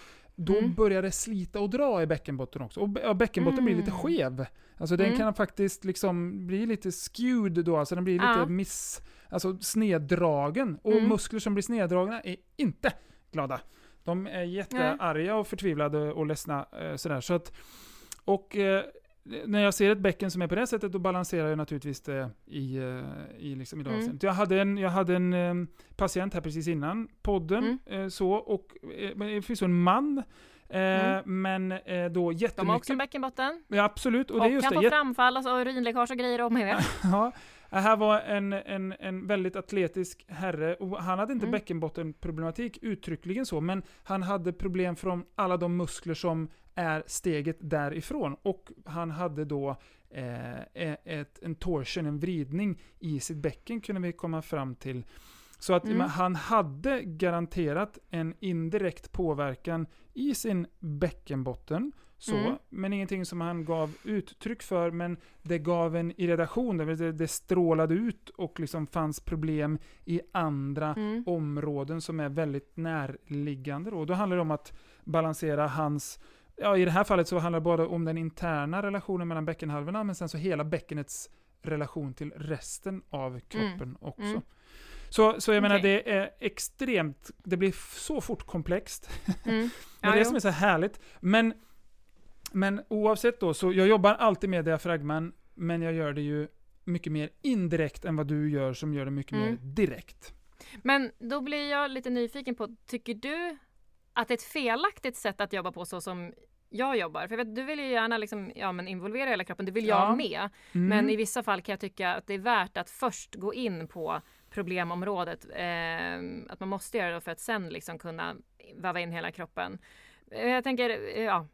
då Mm. börjar det slita och dra i bäckenbotten också. Och ja, bäckenbotten blir lite Mm. skev. Alltså den Mm. kan faktiskt liksom bli lite skewed då, alltså den blir lite Ja. miss... Alltså sneddragen. Och Mm. muskler som blir sneddragna är inte glada. De är jättearga och förtvivlade och ledsna. Eh, sådär. Så att, och eh, när jag ser ett bäcken som är på det sättet, då balanserar jag naturligtvis det i, eh, i, liksom i Mm. Jag hade en, jag hade en eh, patient här precis innan podden, Mm. eh, så, och eh, finns en man, eh, Mm. men eh, då De har jättemycket... också bäckenbotten. Ja, absolut, och, Och, det är just kan det. få framfall, alltså urinläckage och grejer om vet. Ja, det här var en, en, en väldigt atletisk herre och han hade inte Mm. bäckenbottenproblematik uttryckligen så, men han hade problem från alla de muskler som är steget därifrån. Och han hade då eh, e- ett, en torsion, en vridning i sitt bäcken kunde vi komma fram till. Så att Mm. han hade garanterat en indirekt påverkan i sin bäckenbotten. Så, Mm. men ingenting som han gav uttryck för, men det gav en irritation, det, det strålade ut och liksom fanns problem i andra Mm. områden som är väldigt närliggande. Då, då handlar det om att balansera hans, ja i det här fallet så handlar det bara om den interna relationen mellan bäckenhalvorna, men sen så hela bäckenets relation till resten av kroppen också. Mm. Så, så jag menar, Okej. det är extremt, det blir så fort komplext. Mm. Det är det som är så härligt. Men, men oavsett då, så jag jobbar alltid med diafragman, men jag gör det ju mycket mer indirekt än vad du gör som gör det mycket Mm. mer direkt. Men då blir jag lite nyfiken på, tycker du att det är ett felaktigt sätt att jobba på så som jag jobbar? För jag vet, du vill ju gärna liksom, ja, men involvera hela kroppen, det vill jag Ja. med. Mm. Men i vissa fall kan jag tycka att det är värt att först gå in på problemområdet. Eh, att man måste göra det för att sen liksom kunna väva in hela kroppen. Eh, Jag tänker, eh, ja.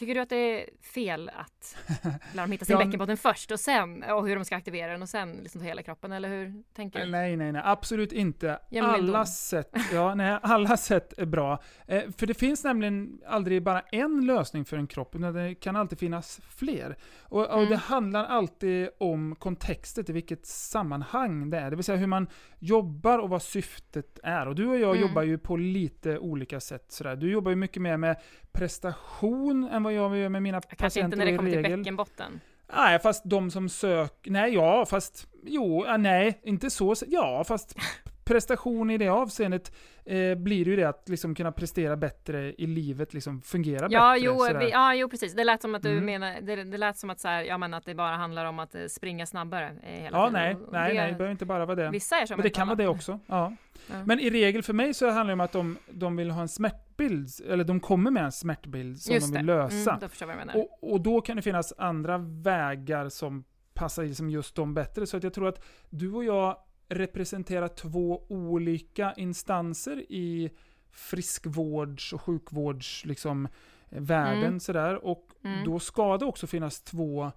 Tycker du att det är fel att lära dem hitta sin Ja, bäckenbotten först och sen och hur de ska aktivera den och sen liksom ta hela kroppen eller hur tänker du? Nej, nej, nej, absolut inte. Alla sätt, ja, nej, alla sätt är bra. Eh, för det finns nämligen aldrig bara en lösning för en kropp, utan det kan alltid finnas fler. Och, och Mm. det handlar alltid om kontextet, i vilket sammanhang det är. Det vill säga hur man jobbar och vad syftet är. Och du och jag Mm. jobbar ju på lite olika sätt. Sådär. Du jobbar ju mycket mer med prestation än vad jag gör med mina Kanske patienter inte när det kommer till bäckenbotten. Nej, fast de som söker... Nej, ja, fast... Jo, nej, inte så. Ja, fast prestation i det avseendet eh, blir ju det att liksom kunna prestera bättre i livet, liksom fungera ja, bättre. Jo, vi, ja, jo, precis. Det lät som att du Mm. menar, det, det lät som att, så här, ja, men att det bara handlar om att eh, springa snabbare eh, hela ja, tiden. nej, Och nej, det, nej, det behöver inte bara vara det. Vissa är som Men det kan vara det också. Ja. Ja. Men i regel för mig så handlar det om att de, de vill ha en smärtbild, eller de kommer med en smärtbild som Just de vill det. lösa. Mm, då. Och, och då kan det finnas andra vägar som passar liksom just dem bättre. Så att jag tror att du och jag representerar två olika instanser i friskvårds och sjukvårds liksom, eh, världen. Mm. Sådär. Och Mm. då ska det också finnas två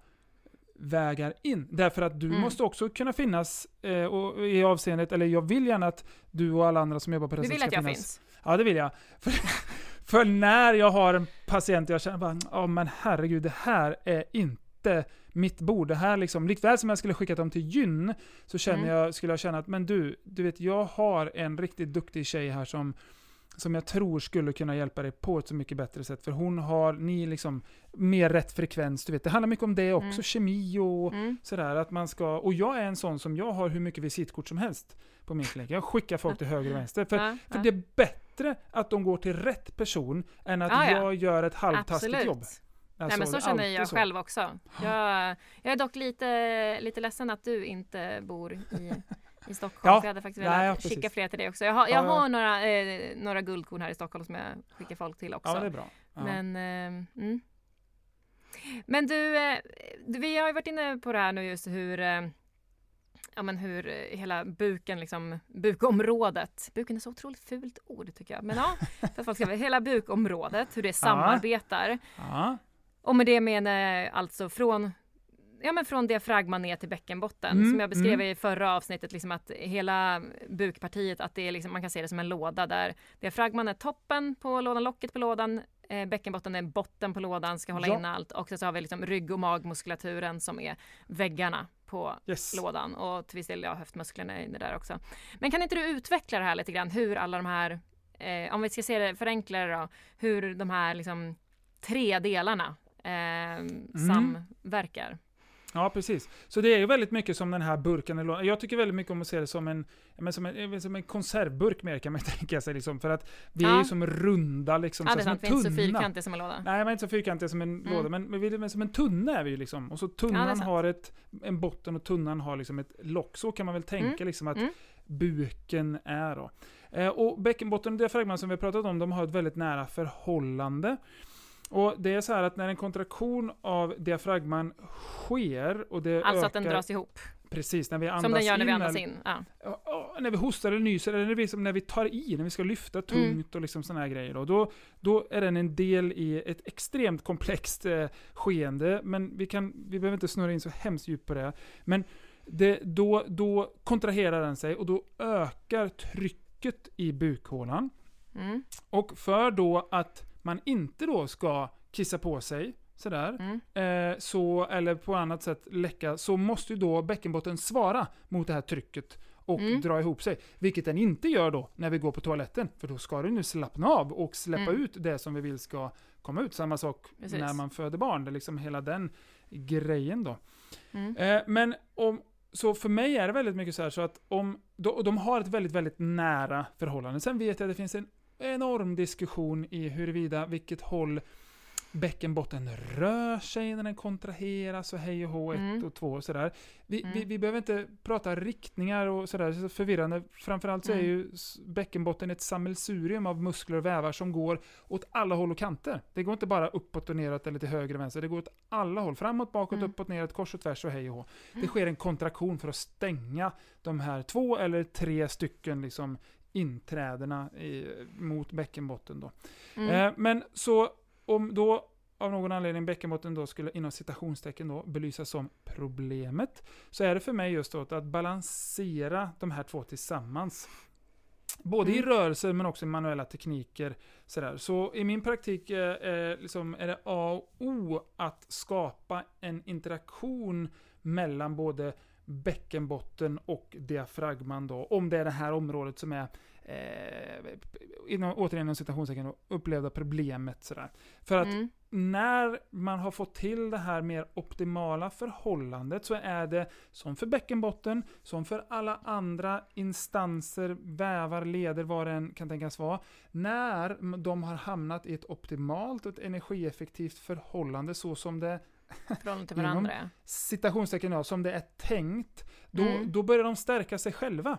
vägar in. Därför att du Mm. måste också kunna finnas eh, och, i avseendet, eller jag vill gärna att du och alla andra som jobbar på du Reset vill ska att jag finnas. finns? Ja, det vill jag. För, för när jag har en patient och jag känner bara, ja men herregud, det här är inte mitt bord. Det här liksom, likväl som jag skulle skicka dem till gyn, så känner Mm. jag, skulle jag känna att, men du, du vet, jag har en riktigt duktig tjej här som som jag tror skulle kunna hjälpa dig på ett så mycket bättre sätt. För hon har, ni liksom, mer rätt frekvens. Du vet, det handlar mycket om det också, Mm. kemi och Mm. sådär. Att man ska, och jag är en sån som, jag har hur mycket visitkort som helst på min klinik. Jag skickar folk till höger och vänster. För Ja, för ja. det är bättre att de går till rätt person än att Ja, ja. jag gör ett halvtaskigt Absolut. jobb. Nej Alltså, men så känner jag så. själv också. Jag, jag är dock lite, lite ledsen att du inte bor i, i Stockholm. Ja. Jag hade faktiskt Nej, velat ja, skicka fler till dig också. Jag har, jag Ja, har några, eh, några guldkorn här i Stockholm som jag skickar folk till också. Ja, det är bra. Men, eh, mm. men du, eh, vi har ju varit inne på det här nu just hur eh, Ja men hur eh, hela buken, liksom, bukområdet, buken är så otroligt fult ord tycker jag, men ja, för att folk ska, hela bukområdet, hur det samarbetar. ja. Och med det menar jag alltså från Ja men från diafragman ner till bäckenbotten Mm, som jag beskrev mm. i förra avsnittet liksom att hela bukpartiet att det är liksom, man kan se det som en låda där diafragman är toppen på lådan, locket på lådan, eh, bäckenbotten är botten på lådan, ska hålla Ja. in allt och så har vi liksom rygg och magmuskulaturen som är väggarna på Yes. lådan och till viss del ja, höftmusklerna är inne där också. Men kan inte du utveckla det här lite grann hur alla de här, eh, om vi ska se det förenklare då, hur de här liksom tre delarna eh, samverkar? Ja, precis. Så det är ju väldigt mycket som den här burken. eller- Jag tycker väldigt mycket om att se det som en, ja, men som en, som en konservburk mer kan man tänka sig. Liksom, för att vi är Ja. ju som runda, liksom, Ja, så är som en är inte så tunna. fyrkantiga som en låda. Nej, är inte så fyrkantiga som en Mm. låda, men, men, vi, men som en tunna är vi ju liksom. Och så tunnan sant. har ett, en botten och tunnan har liksom ett lock. Så kan man väl tänka Mm. liksom att Mm. buken är då. Eh, och bäckenbotten och diafragman som vi har pratat om, de har ett väldigt nära förhållande. Och det är så här att när en kontraktion av diafragman sker och det Alltså ökar, att den dras ihop, precis när vi andas som den gör när vi in, andas in. Ja. När vi hostar eller nyser, eller när vi, som när vi tar i, när vi ska lyfta tungt Mm. och liksom såna här grejer. Då, då, då är den en del i ett extremt komplext eh, skeende, men vi, kan, vi behöver inte snurra in så hemskt djupt på det. Men det, då, då kontraherar den sig och då ökar trycket i bukhålan. Mm. Och för då att man inte då ska kissa på sig, sådär, Mm. eh, så, eller på annat sätt läcka, så måste ju då bäckenbotten svara mot det här trycket och Mm. dra ihop sig. Vilket den inte gör då när vi går på toaletten. För då ska den nu slappna av och släppa Mm. ut det som vi vill ska komma ut. Samma sak Precis. när man föder barn. Det är liksom hela den grejen då. Mm. Eh, men om, så för mig är det väldigt mycket så här så att om, de, de har ett väldigt, väldigt nära förhållande. Sen vet jag att det finns en enorm diskussion i huruvida vilket håll bäckenbotten rör sig när den kontraheras och hej och hå, ett Mm. och två och sådär. Vi, Mm. vi, vi behöver inte prata riktningar och sådär, så förvirrande. Framförallt så är Mm. ju bäckenbotten ett sammelsurium av muskler och vävar som går åt alla håll och kanter. Det går inte bara uppåt och neråt eller till höger och vänster, det går åt alla håll. Framåt, bakåt, Mm. uppåt, neråt, kors och tvärs och hej och hå. Det sker en kontraktion för att stänga de här två eller tre stycken liksom inträdena i, mot bäckenbotten. Då. Mm. Eh, men så om då av någon anledning bäckenbotten då skulle inom citationstecken då belysas som problemet, så är det för mig just då att balansera de här två tillsammans. Både i Mm. rörelser men också i manuella tekniker. Sådär. Så i min praktik eh, eh, liksom är det A och O att skapa en interaktion mellan både bäckenbotten och diafragman då, om det är det här området som är eh, inom, återigen inom citationstecken, upplevda problemet. Sådär. För att Mm. när man har fått till det här mer optimala förhållandet så är det som för bäckenbotten, som för alla andra instanser, vävar, leder, vad det än kan tänkas vara. När de har hamnat i ett optimalt och ett energieffektivt förhållande så som det Förhållande till Inom- varandra. ja. citationstecken ja, som det är tänkt, då, Mm. då börjar de stärka sig själva.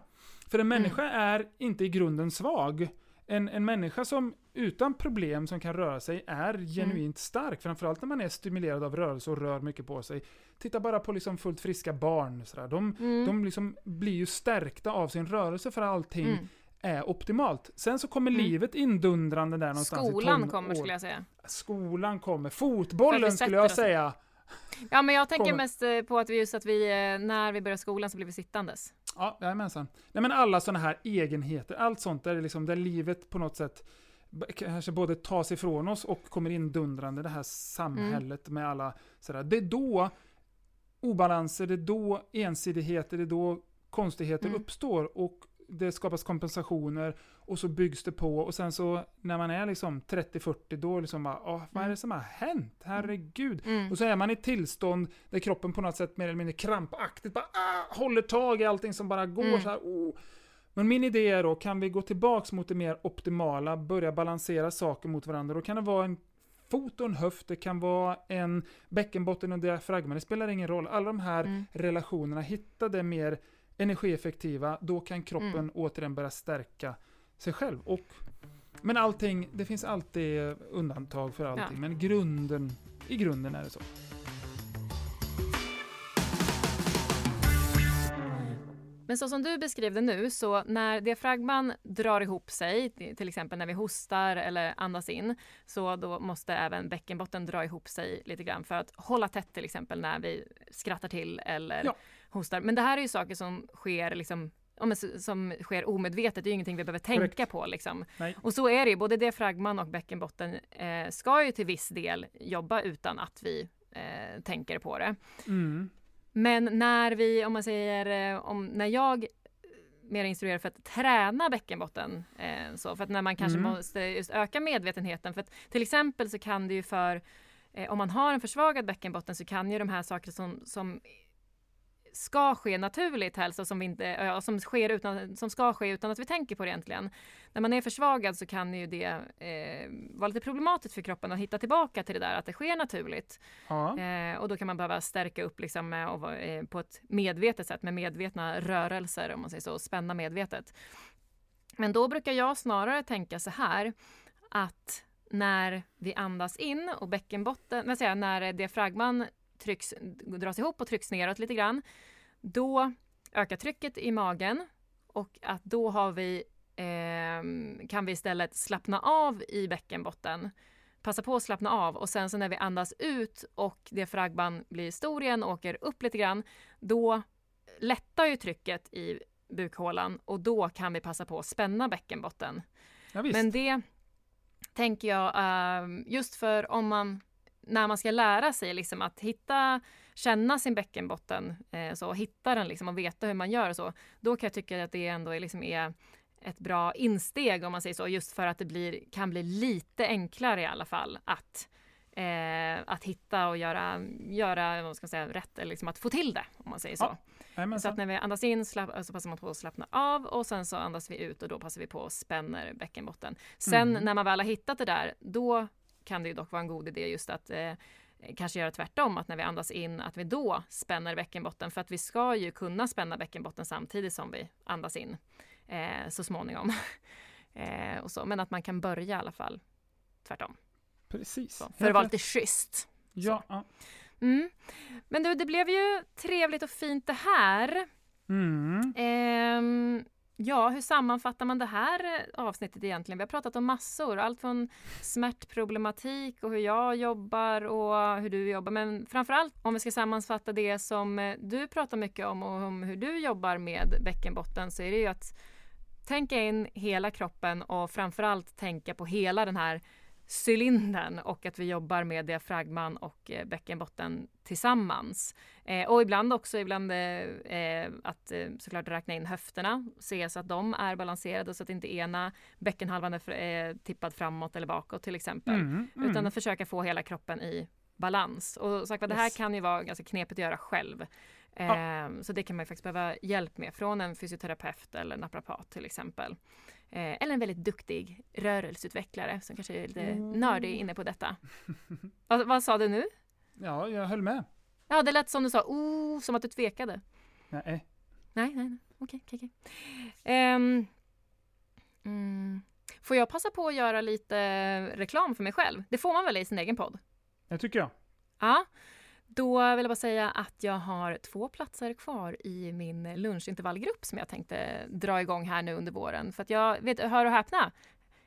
För en människa är inte i grunden svag. En, en människa som utan problem som kan röra sig är genuint stark. Framförallt när man är stimulerad av rörelse och rör mycket på sig. Titta bara på liksom fullt friska barn. Sådär. De, Mm. de liksom blir ju stärkta av sin rörelse för allting Mm. Är optimalt. Sen så kommer Mm. livet indundrande där någonstans Skolan kommer skulle jag säga. Skolan kommer. Fotbollen skulle jag säga. Ja men jag tänker Kommer. mest eh, på att vi just att vi eh, när vi börjar skolan så blir vi sittandes. Ja, jajamensan. Nej men alla sådana här egenheter, allt sånt där, liksom, där livet på något sätt kanske både tas ifrån oss och kommer in dundrande, det här samhället med alla sådär. Det är då obalanser, det är då ensidigheter, det är då konstigheter Mm. uppstår och det skapas kompensationer och så byggs det på och sen så när man är liksom 30-40 då liksom bara, "Åh, vad är det Mm. som har hänt? Herregud. Mm. Och så är man i ett tillstånd där kroppen på något sätt mer eller mindre krampaktigt bara ah, håller tag i allting som bara går Mm. så här. Oh. Men min idé är då, kan vi gå tillbaks mot det mer optimala, börja balansera saker mot varandra. Då kan det vara en fot och en höft, det kan vara en bäckenbotten och diafragma. Det spelar ingen roll. Alla de här Mm. relationerna, hitta det mer energieffektiva, då kan kroppen Mm. återigen börja stärka sig själv. Och, men allting, det finns alltid undantag för allting, Ja. men grunden, i grunden är det så. Men så som du beskrev det nu, så när diafragman drar ihop sig, till exempel när vi hostar eller andas in, så då måste även bäckenbotten dra ihop sig lite grann för att hålla tätt till exempel när vi skrattar till eller Ja. Hostar. Men det här är ju saker som sker liksom som sker omedvetet, det är ju ingenting vi behöver tänka Korrekt. på. Liksom. Och så är det ju, både diafragman och bäckenbotten eh, ska ju till viss del jobba utan att vi eh, tänker på det. Mm. Men när vi, om man säger, eh, om, när jag mer instruerar för att träna bäckenbotten, eh, så, för att när man kanske Mm. måste just öka medvetenheten, för att till exempel så kan det ju för, eh, om man har en försvagad bäckenbotten så kan ju de här sakerna som, som ska ske naturligt helst och som, vi inte, som, sker utan, som ska ske utan att vi tänker på det egentligen. När man är försvagad så kan ju det eh, vara lite problematiskt för kroppen att hitta tillbaka till det där att det sker naturligt. Ja. Eh, och då kan man behöva stärka upp liksom, och, eh, på ett medvetet sätt med medvetna rörelser om man säger så, och spänna medvetet. Men då brukar jag snarare tänka så här att när vi andas in och bäckenbotten, jag, när diafragman trycks, dras ihop och trycks neråt lite grann, då ökar trycket i magen och att då har vi, eh, kan vi istället slappna av i bäckenbotten passa på att slappna av och sen så när vi andas ut och diafragman blir stor igen och åker upp lite grann, då lättar ju trycket i bukhålan och då kan vi passa på att spänna bäckenbotten. Ja. Men det tänker jag, ehm, just för om man, när man ska lära sig liksom att hitta, känna sin bäckenbotten, eh, så hitta den liksom och veta hur man gör och så, då kan jag tycka att det ändå är, liksom är ett bra insteg om man säger så, just för att det blir, kan bli lite enklare i alla fall att Eh, att hitta och göra, göra vad ska man säga, rätt, eller liksom att få till det om man säger så. Ja. Så att när vi andas in slapp, så passar man på att slappna av och sen så andas vi ut och då passar vi på att spänner bäckenbotten. Sen Mm. när man väl har hittat det där, då kan det ju dock vara en god idé just att eh, kanske göra tvärtom, att när vi andas in att vi då spänner bäckenbotten för att vi ska ju kunna spänna bäckenbotten samtidigt som vi andas in eh, så småningom. eh, och så. Men att man kan börja i alla fall tvärtom. Precis. Så, för att vara lite schysst. Ja. Mm. Men du, det blev ju trevligt och fint det här. Mm. Ehm, ja, hur sammanfattar man det här eh, avsnittet egentligen? Vi har pratat om massor, allt från smärtproblematik och hur jag jobbar och hur du jobbar. Men framförallt om vi ska sammanfatta det som eh, du pratar mycket om och om hur du jobbar med bäckenbotten så är det ju att tänka in hela kroppen och framförallt tänka på hela den här cylindern och att vi jobbar med diafragman och eh, bäckenbotten tillsammans. Eh, och ibland också ibland eh, eh att eh, såklart räkna in höfterna, se så att de är balanserade så att inte ena bäckenhalvan är eh, tippad framåt eller bakåt till exempel. Mm, mm. Utan att försöka få hela kroppen i balans. Och sagt, yes. det här kan ju vara ganska knepigt att göra själv. Ja. Ehm, så det kan man faktiskt behöva hjälp med från en fysioterapeut eller naprapat till exempel. Eh, eller en väldigt duktig rörelseutvecklare som kanske är lite mm. nördig inne på detta. vad, vad sa du nu? Ja, jag höll med. Ja, det lät som du sa, oh, som att du tvekade. Nej. Nej, nej, nej. okej, okej. okej. Um, mm. Får jag passa på att göra lite reklam för mig själv? Det får man väl i sin egen podd? Det tycker jag. Ja. Då vill jag bara säga att jag har två platser kvar i min lunchintervallgrupp som jag tänkte dra igång här nu under våren. För att jag, vet, hör och häpna,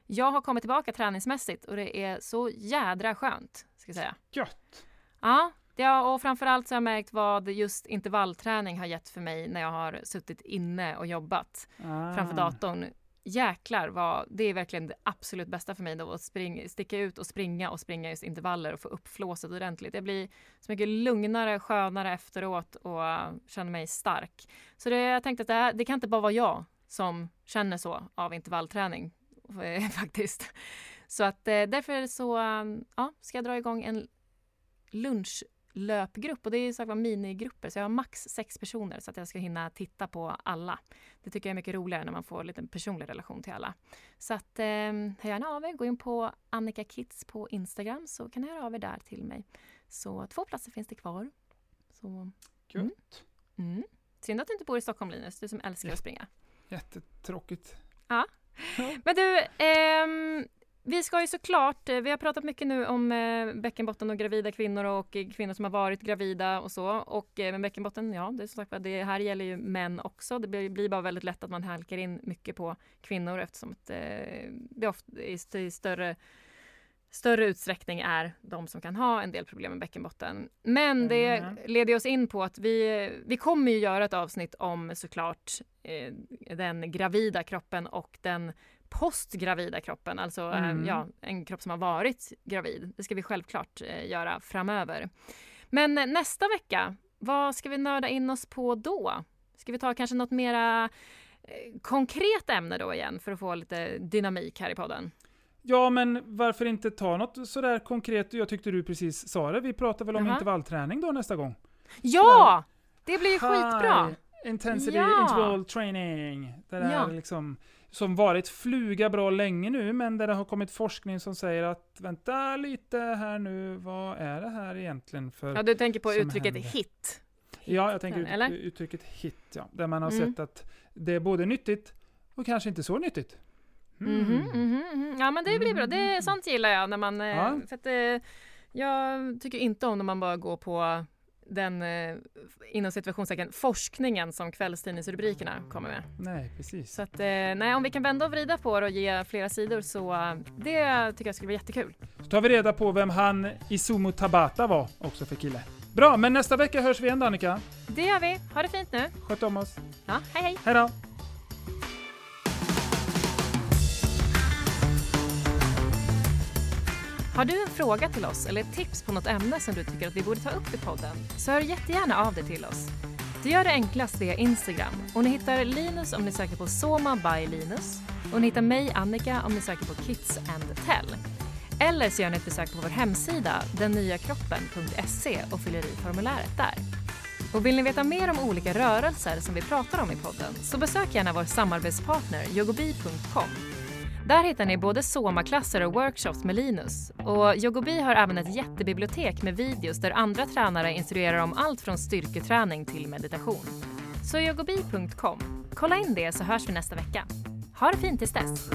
jag har kommit tillbaka träningsmässigt och det är så jädra skönt. Ska jag säga. Gött! Ja, ja, och framförallt så har jag märkt vad just intervallträning har gett för mig när jag har suttit inne och jobbat ah. framför datorn jäklar vad, det är verkligen det absolut bästa för mig då att spring, sticka ut och springa och springa just intervaller och få upp flåset ordentligt. Jag blir så mycket lugnare, skönare efteråt och känner mig stark. Så det, jag tänkte att det, här, det kan inte bara vara jag som känner så av intervallträning faktiskt. Så att eh, därför så ja, ska jag dra igång en lunch löpgrupp och det är sagt minigrupper så jag har max sex personer så att jag ska hinna titta på alla. Det tycker jag är mycket roligare när man får en liten personlig relation till alla. Så att eh, hör gärna av er, gå in på Annika Kids på Instagram så kan ni höra av er där till mig. Så två platser finns det kvar. Så, Gött. Mm. Mm. Synd att du inte bor i Stockholm Linus, du som älskar att springa. Jättetråkigt. Ja. Men du, ehm, vi ska ju såklart, eh, vi har pratat mycket nu om eh, bäckenbotten och gravida kvinnor och kvinnor som har varit gravida och så. Och eh, med bäckenbotten, ja, det är som sagt det här gäller ju män också. Det blir, bara väldigt lätt att man halkar in mycket på kvinnor eftersom att, eh, det ofta i större större utsträckning är de som kan ha en del problem med bäckenbotten. Men det mm. leder oss in på att vi, vi kommer ju göra ett avsnitt om såklart eh, den gravida kroppen och den postgravida kroppen, alltså eh, mm. ja, en kropp som har varit gravid. Det ska vi självklart eh, göra framöver. Men nästa vecka, vad ska vi nörda in oss på då? Ska vi ta kanske något mera eh, konkret ämne då igen för att få lite dynamik här i podden? Ja, men varför inte ta något sådär konkret? Jag tyckte du precis sa det. Vi pratar väl om uh -huh. intervallträning då nästa gång? Ja! Det blir skitbra! Intensity ja. interval training. Det där ja. liksom som varit fluga bra länge nu, men där det har kommit forskning som säger att vänta lite här nu, vad är det här egentligen för... Ja, du tänker på uttrycket händer? hit? Ja, jag tänker ut, uttrycket hit, ja. Där man har mm. sett att det är både nyttigt och kanske inte så nyttigt. Mm. Mm mm. Ja, men det blir bra. Det, är, sånt gillar jag när man... Eh, ja. För att, eh, jag tycker inte om när man bara går på den eh, inom situationstecken forskningen som kvällstidningsrubrikerna kommer med. Nej, precis. Så att, eh, nej, om vi kan vända och vrida på det och ge flera sidor så det tycker jag skulle vara jättekul. Så tar vi reda på vem han Isumu Tabata var också för kille. Bra, men nästa vecka hörs vi igen Annika. Det gör vi. Ha det fint nu. Sköt om oss. Ja, hej hej. Hej då. Har du en fråga till oss eller ett tips på något ämne som du tycker att vi borde ta upp i podden så hör jättegärna av dig till oss. Du gör det enklast via Instagram och ni hittar Linus om ni söker på Soma by Linus och ni hittar mig, Annika, om ni söker på Kids and Tell. Eller så gör ni ett besök på vår hemsida dennyaKroppen.se och fyller i formuläret där. Och vill ni veta mer om olika rörelser som vi pratar om i podden så besök gärna vår samarbetspartner yogobi.com där hittar ni både somaklasser och workshops med Linus. Och Yogobi har även ett jättebibliotek med videos där andra tränare instruerar om allt från styrketräning till meditation. Så yogobi.com. Kolla in det så hörs vi nästa vecka. Ha det fint tills dess!